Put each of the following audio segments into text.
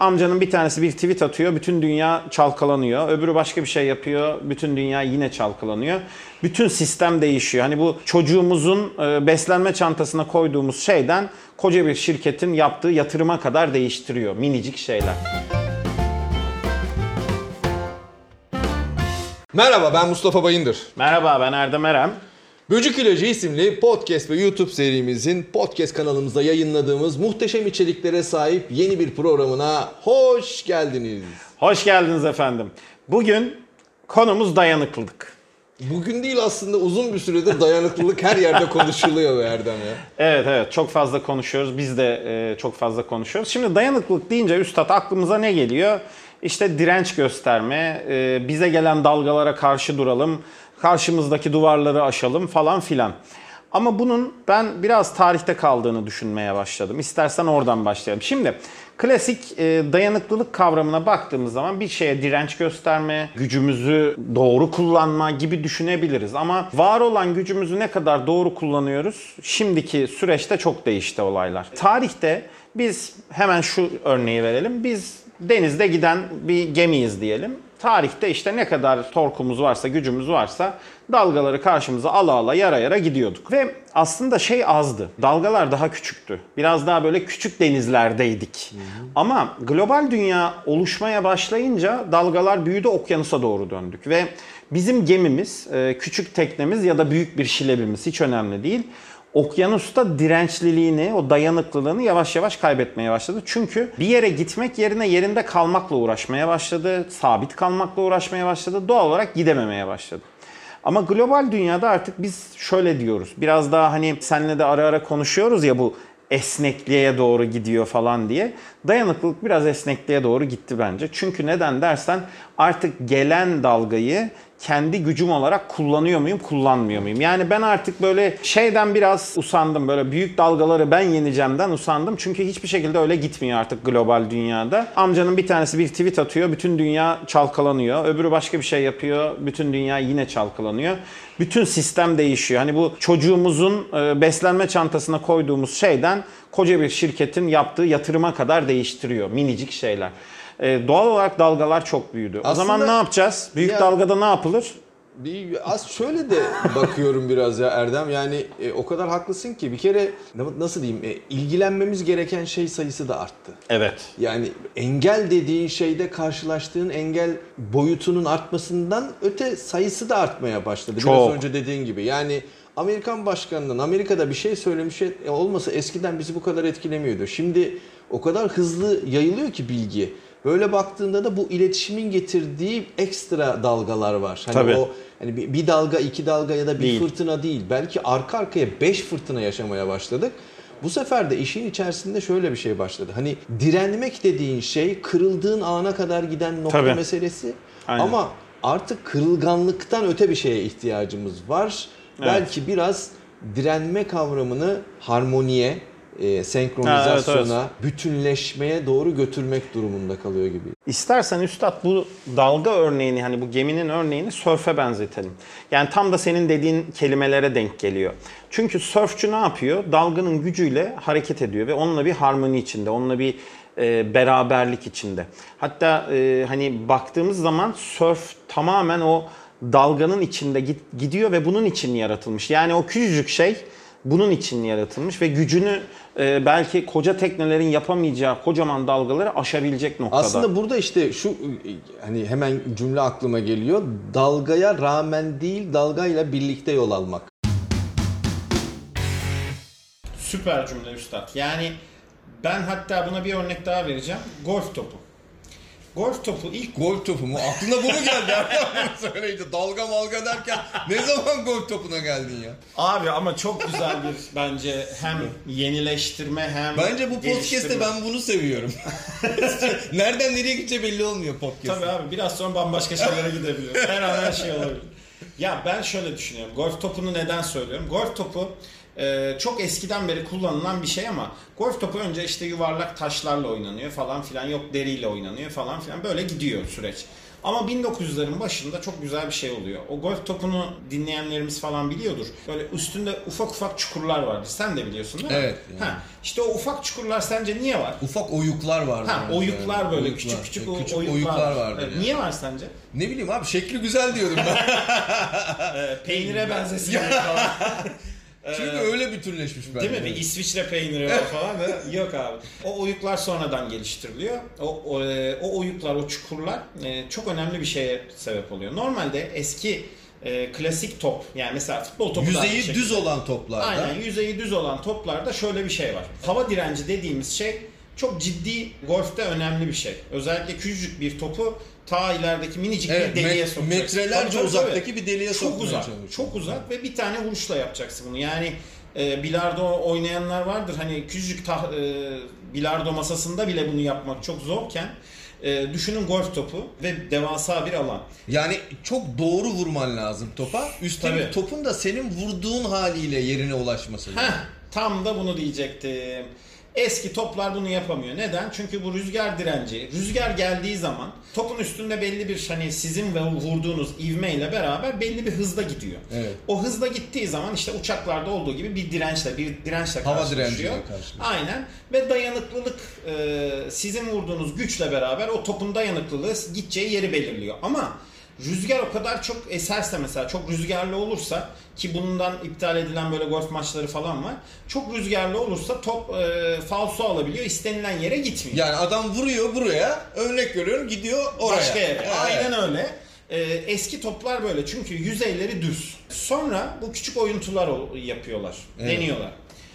Amcanın bir tanesi bir tweet atıyor, bütün dünya çalkalanıyor. Öbürü başka bir şey yapıyor, bütün dünya yine çalkalanıyor. Bütün sistem değişiyor. Hani bu çocuğumuzun e, beslenme çantasına koyduğumuz şeyden koca bir şirketin yaptığı yatırıma kadar değiştiriyor. Minicik şeyler. Merhaba ben Mustafa Bayındır. Merhaba ben Erdem Erem. Böcük İlacı isimli podcast ve YouTube serimizin podcast kanalımızda yayınladığımız muhteşem içeriklere sahip yeni bir programına hoş geldiniz. Hoş geldiniz efendim. Bugün konumuz dayanıklılık. Bugün değil aslında uzun bir süredir dayanıklılık her yerde konuşuluyor Erdem ya. Evet evet çok fazla konuşuyoruz. Biz de e, çok fazla konuşuyoruz. Şimdi dayanıklılık deyince üstad aklımıza ne geliyor? İşte direnç gösterme, e, bize gelen dalgalara karşı duralım, karşımızdaki duvarları aşalım falan filan. Ama bunun ben biraz tarihte kaldığını düşünmeye başladım. İstersen oradan başlayalım. Şimdi klasik e, dayanıklılık kavramına baktığımız zaman bir şeye direnç gösterme, gücümüzü doğru kullanma gibi düşünebiliriz. Ama var olan gücümüzü ne kadar doğru kullanıyoruz? Şimdiki süreçte çok değişti olaylar. Tarihte biz hemen şu örneği verelim. Biz denizde giden bir gemiyiz diyelim. Tarihte işte ne kadar torkumuz varsa, gücümüz varsa dalgaları karşımıza ala ala yara yara gidiyorduk. Ve aslında şey azdı. Dalgalar daha küçüktü. Biraz daha böyle küçük denizlerdeydik. Ama global dünya oluşmaya başlayınca dalgalar büyüdü okyanusa doğru döndük. Ve bizim gemimiz, e, küçük teknemiz ya da büyük bir şilebimiz hiç önemli değil okyanusta dirençliliğini, o dayanıklılığını yavaş yavaş kaybetmeye başladı. Çünkü bir yere gitmek yerine yerinde kalmakla uğraşmaya başladı, sabit kalmakla uğraşmaya başladı, doğal olarak gidememeye başladı. Ama global dünyada artık biz şöyle diyoruz. Biraz daha hani senle de ara ara konuşuyoruz ya bu esnekliğe doğru gidiyor falan diye. Dayanıklılık biraz esnekliğe doğru gitti bence. Çünkü neden dersen artık gelen dalgayı kendi gücüm olarak kullanıyor muyum, kullanmıyor muyum? Yani ben artık böyle şeyden biraz usandım. Böyle büyük dalgaları ben yeneceğimden usandım. Çünkü hiçbir şekilde öyle gitmiyor artık global dünyada. Amcanın bir tanesi bir tweet atıyor, bütün dünya çalkalanıyor. Öbürü başka bir şey yapıyor, bütün dünya yine çalkalanıyor. Bütün sistem değişiyor. Hani bu çocuğumuzun e, beslenme çantasına koyduğumuz şeyden koca bir şirketin yaptığı yatırıma kadar değiştiriyor. Minicik şeyler. Ee, doğal olarak dalgalar çok büyüdü. o zaman Aslında- ne yapacağız? Büyük Ya- dalgada ne yapılır? Bir, az şöyle de bakıyorum biraz ya Erdem yani e, o kadar haklısın ki bir kere na- nasıl diyeyim e, ilgilenmemiz gereken şey sayısı da arttı. Evet. Yani engel dediğin şeyde karşılaştığın engel boyutunun artmasından öte sayısı da artmaya başladı. Biraz Çok. önce dediğin gibi. Yani Amerikan başkanının Amerika'da bir şey söylemiş e, olmasa eskiden bizi bu kadar etkilemiyordu. Şimdi o kadar hızlı yayılıyor ki bilgi. Böyle baktığında da bu iletişimin getirdiği ekstra dalgalar var. Hani Tabii. o hani bir, dalga, iki dalga ya da bir Değil. fırtına değil. Belki arka arkaya beş fırtına yaşamaya başladık. Bu sefer de işin içerisinde şöyle bir şey başladı. Hani direnmek dediğin şey kırıldığın ana kadar giden nokta Tabii. meselesi. Aynen. Ama artık kırılganlıktan öte bir şeye ihtiyacımız var. Evet. Belki biraz direnme kavramını harmoniye, e, senkronizasyona, bütünleşmeye doğru götürmek durumunda kalıyor gibi. İstersen üstad bu dalga örneğini hani bu geminin örneğini sörfe benzetelim. Yani tam da senin dediğin kelimelere denk geliyor. Çünkü sörfçü ne yapıyor? Dalganın gücüyle hareket ediyor ve onunla bir harmoni içinde, onunla bir e, beraberlik içinde. Hatta e, hani baktığımız zaman sörf tamamen o dalganın içinde git, gidiyor ve bunun için yaratılmış. Yani o küçücük şey bunun için yaratılmış ve gücünü e, belki koca teknelerin yapamayacağı kocaman dalgaları aşabilecek noktada. Aslında burada işte şu hani hemen cümle aklıma geliyor. Dalgaya rağmen değil, dalgayla birlikte yol almak. Süper cümle üstad. Yani ben hatta buna bir örnek daha vereceğim. Golf topu. Golf topu ilk Golf topu mu? Aklına bu mu geldi? Söyleyince dalga malga derken ne zaman golf topuna geldin ya? abi ama çok güzel bir bence hem yenileştirme hem Bence bu podcast'te geliştirme. ben bunu seviyorum. Nereden nereye gideceği belli olmuyor podcast. Tabii abi biraz sonra bambaşka şeylere gidebilir. Her an her şey olabilir. Ya ben şöyle düşünüyorum. Golf topunu neden söylüyorum? Golf topu e, çok eskiden beri kullanılan bir şey ama golf topu önce işte yuvarlak taşlarla oynanıyor falan filan yok deriyle oynanıyor falan filan böyle gidiyor süreç. Ama 1900'lerin başında çok güzel bir şey oluyor. O golf topunu dinleyenlerimiz falan biliyordur. Böyle üstünde ufak ufak çukurlar vardır. Sen de biliyorsun değil mi? Evet, yani. Ha, işte o ufak çukurlar sence niye var? Ufak oyuklar vardı. Ha, oyuklar böyle küçük küçük, o- oyuklar, vardı. Evet, Niye var sence? Ne bileyim abi şekli güzel diyordum ben. Ee, peynire benzesin falan. Çünkü öyle bütünleşmiş bence. Değil mi? Bir İsviçre peyniri var falan da yok abi. O oyuklar sonradan geliştiriliyor. O, o, e, o oyuklar, o çukurlar e, çok önemli bir şeye sebep oluyor. Normalde eski e, klasik top yani mesela futbol topu Yüzeyi şekilde. düz olan toplarda. Aynen yüzeyi düz olan toplarda şöyle bir şey var. Hava direnci dediğimiz şey çok ciddi golfte önemli bir şey. Özellikle küçücük bir topu ta ilerideki minicik Evet, bir deliğe met- sokacaksın. metrelerce Tabii, uzaktaki tabii. bir deliğe çok uzak, çalışıyorsun. çok uzak ve bir tane vuruşla yapacaksın bunu. Yani e, bilardo oynayanlar vardır. Hani küçücük tah, e, bilardo masasında bile bunu yapmak çok zorken e, düşünün golf topu ve devasa bir alan. Yani çok doğru vurman lazım topa. Üstelik Tabii. topun da senin vurduğun haliyle yerine ulaşması lazım. Heh, tam da bunu diyecektim. Eski toplar bunu yapamıyor. Neden? Çünkü bu rüzgar direnci. Rüzgar geldiği zaman topun üstünde belli bir hani sizin ve vurduğunuz ivmeyle beraber belli bir hızda gidiyor. Evet. O hızda gittiği zaman işte uçaklarda olduğu gibi bir dirençle bir dirençle Hava karşılaşıyor. direnciyle karşılaşıyor. Aynen. Ve dayanıklılık e, sizin vurduğunuz güçle beraber o topun dayanıklılığı gideceği yeri belirliyor. Ama rüzgar o kadar çok eserse mesela çok rüzgarlı olursa ki bundan iptal edilen böyle golf maçları falan var. Çok rüzgarlı olursa top e, falso alabiliyor. istenilen yere gitmiyor. Yani adam vuruyor buraya, örnek veriyorum gidiyor oraya. Başka yere. Evet. Aynen öyle. Ee, eski toplar böyle çünkü yüzeyleri düz. Sonra bu küçük oyuntular yapıyorlar, Evet. deniyorlar.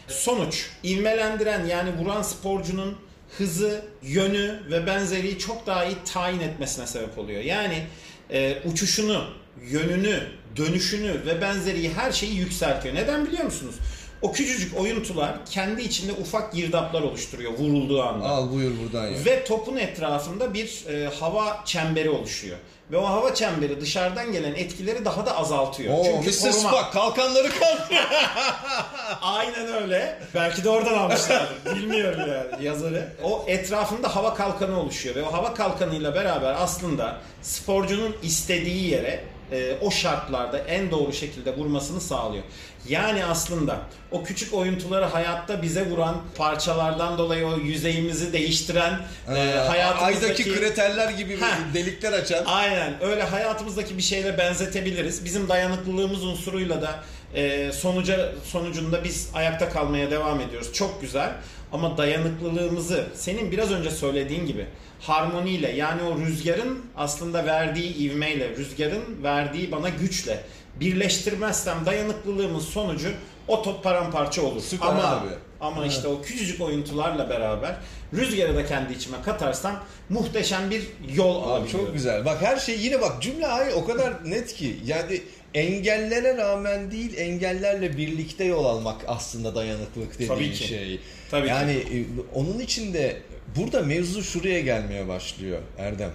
Sonuç, ivmelendiren yani vuran sporcunun hızı, yönü ve benzeriyi çok daha iyi tayin etmesine sebep oluyor. Yani e, uçuşunu, yönünü, dönüşünü ve benzeriyi her şeyi yükseltiyor. Neden biliyor musunuz? O küçücük oyuntular kendi içinde ufak girdaplar oluşturuyor vurulduğu anda. Al buyur buradan ya. Ve topun etrafında bir e, hava çemberi oluşuyor. Ve o hava çemberi dışarıdan gelen etkileri daha da azaltıyor. Oo, Çünkü Mr. koruma- Spock kalkanları kaldır. Aynen öyle. Belki de oradan almışlardır. Bilmiyorum yani yazarı. O etrafında hava kalkanı oluşuyor ve o hava kalkanıyla beraber aslında sporcunun istediği yere e, o şartlarda en doğru şekilde vurmasını sağlıyor. Yani aslında o küçük oyuntuları hayatta bize vuran parçalardan dolayı o yüzeyimizi değiştiren e, Ee, hayatımızdaki Aydaki kreterler gibi Heh. delikler açan. Aynen öyle hayatımızdaki bir şeyle benzetebiliriz. Bizim dayanıklılığımız unsuruyla da e, sonuca sonucunda biz ayakta kalmaya devam ediyoruz. Çok güzel. Ama dayanıklılığımızı senin biraz önce söylediğin gibi harmoniyle yani o rüzgarın aslında verdiği ivmeyle, rüzgarın verdiği bana güçle birleştirmezsem dayanıklılığımın sonucu o top paramparça olur. Süper ama abi. ama işte o küçücük oyuntularla beraber rüzgarı da kendi içime katarsam muhteşem bir yol Abi alabiliyorum. çok güzel. Bak her şey yine bak cümle aynı o kadar net ki. Yani engellere rağmen değil engellerle birlikte yol almak aslında dayanıklılık dediğin Tabii ki. şey. Tabii ki. yani e, onun için de burada mevzu şuraya gelmeye başlıyor Erdem.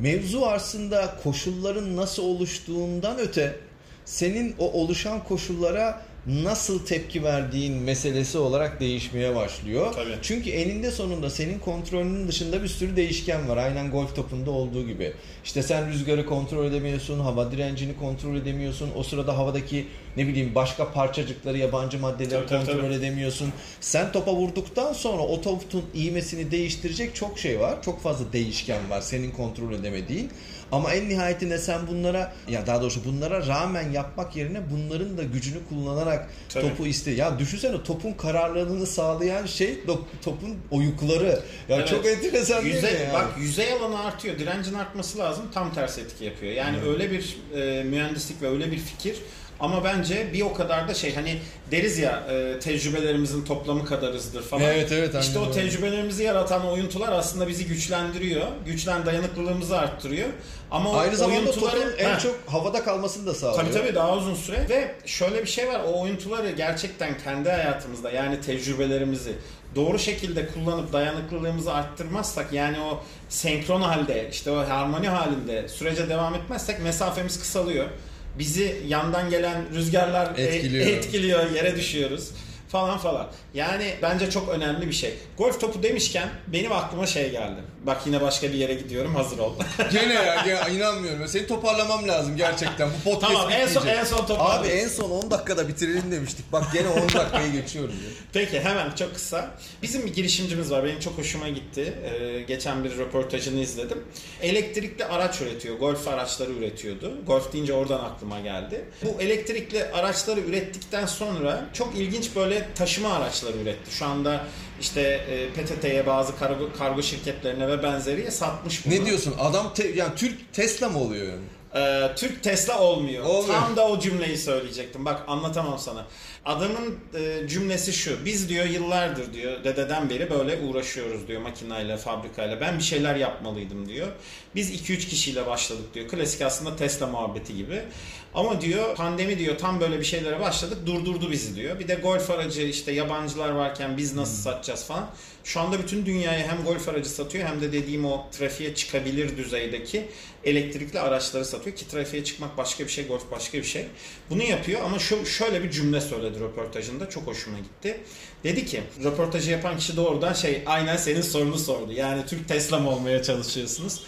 Mevzu aslında koşulların nasıl oluştuğundan öte senin o oluşan koşullara nasıl tepki verdiğin meselesi olarak değişmeye başlıyor. Tabii. Çünkü eninde sonunda senin kontrolünün dışında bir sürü değişken var. Aynen golf topunda olduğu gibi. İşte sen rüzgarı kontrol edemiyorsun, hava direncini kontrol edemiyorsun. O sırada havadaki ne bileyim başka parçacıkları, yabancı maddeleri Tabii, tabii, kontrol tabii. edemiyorsun. Sen topa vurduktan sonra o topun iğmesini değiştirecek çok şey var. Çok fazla değişken var senin kontrol edemediğin. Ama en nihayetinde sen bunlara ya daha doğrusu bunlara rağmen yapmak yerine bunların da gücünü kullanarak Tabii. topu iste. Ya düşünsene topun kararlılığını sağlayan şey topun oyukları. Ya Evet. çok enteresan değil mi yüzey, ya? Bak yüzey alanı artıyor. Direncin artması lazım. Tam tersi etki yapıyor. Yani öyle bir e, mühendislik ve öyle bir fikir. Ama bence bir o kadar da şey hani deriz ya e, tecrübelerimizin toplamı kadarızdır falan. Evet, evet, İşte o öyle. tecrübelerimizi yaratan oyuntular aslında bizi güçlendiriyor. Güçlen dayanıklılığımızı arttırıyor. Ama o Aynı zamanda oyuntuları- topun en çok havada kalmasını da sağlıyor. Tabii tabii daha uzun süre ve şöyle bir şey var o oyuntuları gerçekten kendi hayatımızda yani tecrübelerimizi doğru şekilde kullanıp dayanıklılığımızı arttırmazsak yani o senkron halde işte o harmoni halinde sürece devam etmezsek mesafemiz kısalıyor. Bizi yandan gelen rüzgarlar e- Etkiliyor. etkiliyor, yere düşüyoruz falan falan. Yani bence çok önemli bir şey. Golf topu demişken benim aklıma şey geldi. Bak yine başka bir yere gidiyorum hazır ol. Gene ya gene inanmıyorum. Seni toparlamam lazım gerçekten. Bu podcast tamam en son, en son topu Abi en son 10 dakikada bitirelim demiştik. Bak gene 10 dakikayı geçiyoruz. ya. Peki hemen çok kısa. Bizim bir girişimcimiz var. Benim çok hoşuma gitti. Ee, geçen bir röportajını izledim. Elektrikli araç üretiyor. Golf araçları üretiyordu. Golf deyince oradan aklıma geldi. Bu elektrikli araçları ürettikten sonra çok ilginç böyle taşıma araçları üretti. Şu anda işte e, PTT'ye bazı kargo, kargo şirketlerine ve benzeriye satmış bunu. Ne diyorsun? Adam te- yani Türk Tesla mı oluyor yani? Ee, Türk Tesla olmuyor. Olmuyor. Tam da o cümleyi söyleyecektim. Bak anlatamam sana. Adamın e, cümlesi şu. Biz diyor yıllardır diyor dededen beri böyle uğraşıyoruz diyor makinayla, fabrikayla. Ben bir şeyler yapmalıydım diyor. Biz 2-3 kişiyle başladık diyor. Klasik aslında Tesla muhabbeti gibi. Ama diyor pandemi diyor tam böyle bir şeylere başladık durdurdu bizi diyor. Bir de golf aracı işte yabancılar varken biz nasıl satacağız falan. Şu anda bütün dünyaya hem golf aracı satıyor hem de dediğim o trafiğe çıkabilir düzeydeki elektrikli araçları satıyor ki trafiğe çıkmak başka bir şey, golf başka bir şey. Bunu yapıyor ama şu şöyle bir cümle söyledi röportajında çok hoşuma gitti. Dedi ki röportajı yapan kişi doğrudan şey aynen senin sorunu sordu. Yani Türk Tesla mı olmaya çalışıyorsunuz?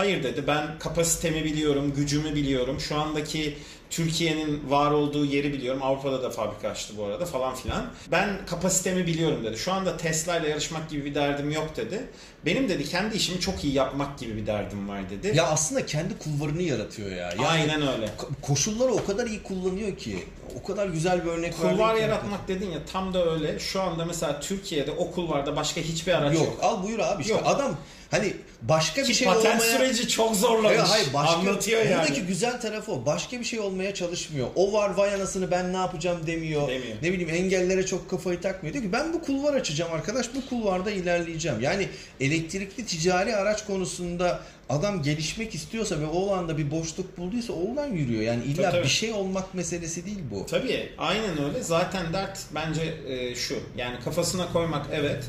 Hayır dedi ben kapasitemi biliyorum, gücümü biliyorum. Şu andaki Türkiye'nin var olduğu yeri biliyorum. Avrupa'da da fabrika açtı bu arada falan filan. Ben kapasitemi biliyorum dedi. Şu anda Tesla ile yarışmak gibi bir derdim yok dedi. Benim dedi kendi işimi çok iyi yapmak gibi bir derdim var dedi. Ya aslında kendi kulvarını yaratıyor ya. Yani Aynen öyle. ko- koşulları o kadar iyi kullanıyor ki. O kadar güzel bir örnek Kulvar ki. yaratmak dedin ya tam da öyle. Şu anda mesela Türkiye'de o kulvarda başka hiçbir araç yok. Yok al buyur abi işte Yok. adam hani başka bir Ki şey patent olmaya... süreci çok zorlamış. Evet, hayır başka Anlatıyor yani. buradaki güzel tarafı o. Başka bir şey olmaya çalışmıyor. O var vay anasını ben ne yapacağım demiyor. Demiyor. Ne bileyim engellere çok kafayı takmıyor. Diyor ki ben bu kulvar açacağım arkadaş bu kulvarda ilerleyeceğim. Yani elektrikli ticari araç konusunda adam gelişmek istiyorsa ve o alanda bir boşluk bulduysa oradan yürüyor. Yani illa Tabii, tabii. bir şey olmak meselesi değil bu. Tabii aynen öyle. Zaten dert bence e, şu. Yani kafasına koymak evet.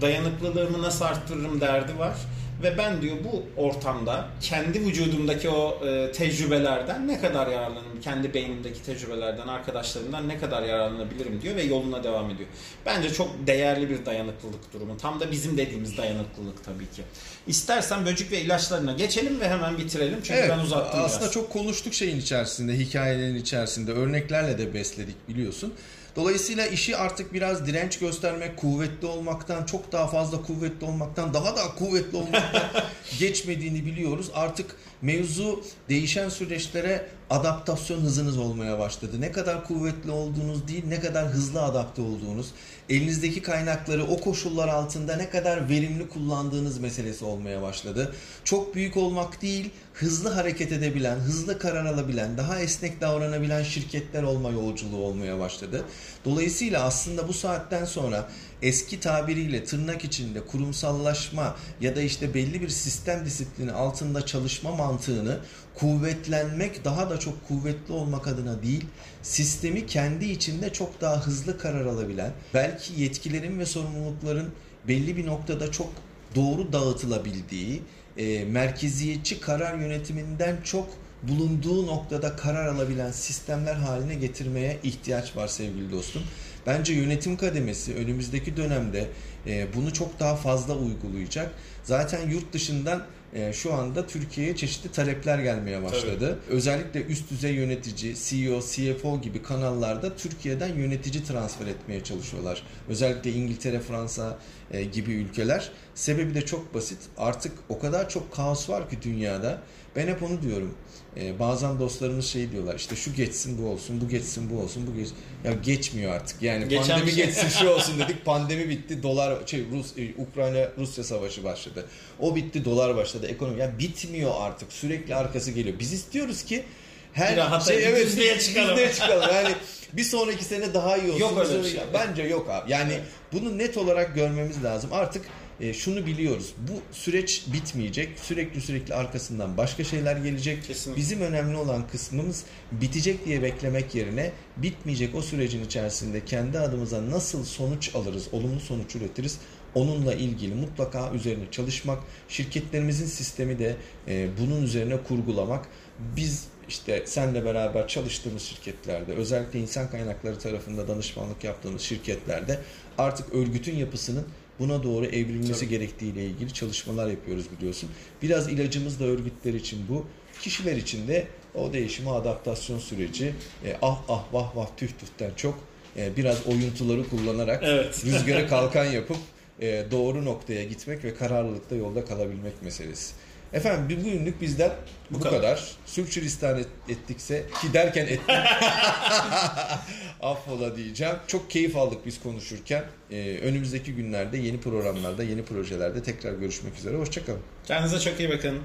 Dayanıklılığımı nasıl arttırırım derdi var. Ve ben diyor bu ortamda kendi vücudumdaki o e, tecrübelerden ne kadar yararlanırım, kendi beynimdeki tecrübelerden, arkadaşlarımdan ne kadar yararlanabilirim diyor ve yoluna devam ediyor. Bence çok değerli bir dayanıklılık durumu. Tam da bizim dediğimiz dayanıklılık tabii ki. İstersen böcek ve ilaçlarına geçelim ve hemen bitirelim. Çünkü Evet, ben uzattım aslında biraz. çok konuştuk şeyin içerisinde, hikayelerin içerisinde, örneklerle de besledik biliyorsun. Dolayısıyla işi artık biraz direnç göstermek, kuvvetli olmaktan, çok daha fazla kuvvetli olmaktan, daha da kuvvetli olmaktan geçmediğini biliyoruz. Artık mevzu değişen süreçlere adaptasyon hızınız olmaya başladı. Ne kadar kuvvetli olduğunuz değil, ne kadar hızlı adapte olduğunuz, elinizdeki kaynakları o koşullar altında ne kadar verimli kullandığınız meselesi olmaya başladı. Çok büyük olmak değil, hızlı hareket edebilen, hızlı karar alabilen, daha esnek davranabilen şirketler olma yolculuğu olmaya başladı. Dolayısıyla aslında bu saatten sonra eski tabiriyle tırnak içinde kurumsallaşma ya da işte belli bir sistem disiplini altında çalışma mantığını kuvvetlenmek daha da çok kuvvetli olmak adına değil sistemi kendi içinde çok daha hızlı karar alabilen belki yetkilerin ve sorumlulukların belli bir noktada çok doğru dağıtılabildiği e, merkeziyetçi karar yönetiminden çok bulunduğu noktada karar alabilen sistemler haline getirmeye ihtiyaç var sevgili dostum. Bence yönetim kademesi önümüzdeki dönemde e, bunu çok daha fazla uygulayacak. Zaten yurt dışından e, şu anda Türkiye'ye çeşitli talepler gelmeye başladı. Özellikle üst düzey yönetici, CEO, CFO gibi kanallarda Türkiye'den yönetici transfer etmeye çalışıyorlar. Özellikle İngiltere, Fransa e, gibi ülkeler. Sebebi de çok basit. Artık o kadar çok kaos var ki dünyada. Ben hep onu diyorum. E, bazen dostlarımız şey diyorlar işte şu geçsin bu olsun, bu geçsin bu olsun, bu geç. Ya geçmiyor artık. Yani Geçen pandemi şey. geçsin şu olsun dedik. Pandemi bitti. Dolar şey Rus e, Ukrayna Rusya savaşı başladı. O bitti, dolar başladı. Ekonomi ya bitmiyor artık. Sürekli arkası geliyor. Biz istiyoruz ki her Bir rahata, bir düzlüğe çıkalım. düzlüğe çıkalım. Yani bir sonraki sene daha iyi olsun. Yok öyle bir şey. Bence yok abi. Yani bunu net olarak görmemiz lazım. Artık e, şunu biliyoruz. Bu süreç bitmeyecek. Sürekli sürekli arkasından başka şeyler gelecek. Kesinlikle. Bizim önemli olan kısmımız bitecek diye beklemek yerine bitmeyecek o sürecin içerisinde kendi adımıza nasıl sonuç alırız, olumlu sonuç üretiriz onunla ilgili mutlaka üzerine çalışmak, şirketlerimizin sistemi de e, bunun üzerine kurgulamak. Biz işte senle beraber çalıştığımız şirketlerde, özellikle insan kaynakları tarafında danışmanlık yaptığımız şirketlerde artık örgütün yapısının buna doğru evrilmesi gerektiğiyle ilgili çalışmalar yapıyoruz biliyorsun. Biraz ilacımız da örgütler için bu. Kişiler için de o değişime adaptasyon süreci e, ah ah vah vah tüh tühten çok e, biraz oyuntuları kullanarak Evet. rüzgarı kalkan yapıp e, doğru noktaya gitmek ve kararlılıkta yolda kalabilmek meselesi. Efendim bir bugünlük bizden bu, Bu kadar. kadar. Sürçülistan et- ettikse ki derken ettik. Affola diyeceğim. Çok keyif aldık biz konuşurken. E, önümüzdeki günlerde yeni programlarda, yeni projelerde tekrar görüşmek üzere. Hoşçakalın. Kendinize çok iyi bakın.